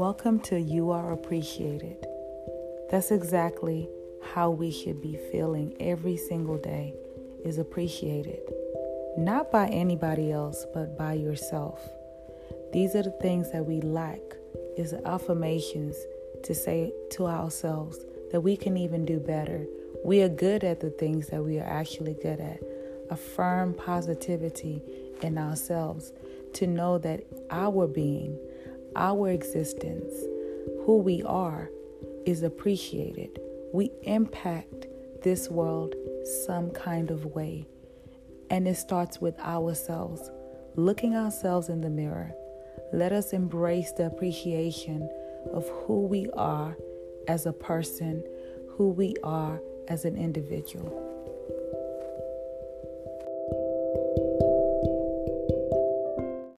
Welcome to You Are Appreciated. That's exactly how we should be feeling every single day is appreciated. Not by anybody else, but by yourself. These are the things that we lack is affirmations to say to ourselves that we can even do better. We are good at the things that we are actually good at. Affirm positivity in ourselves to know that our being, our existence, who we are, is appreciated. We impact this world some kind of way. And it starts with ourselves, looking ourselves in the mirror. Let us embrace the appreciation of who we are as a person, who we are as an individual.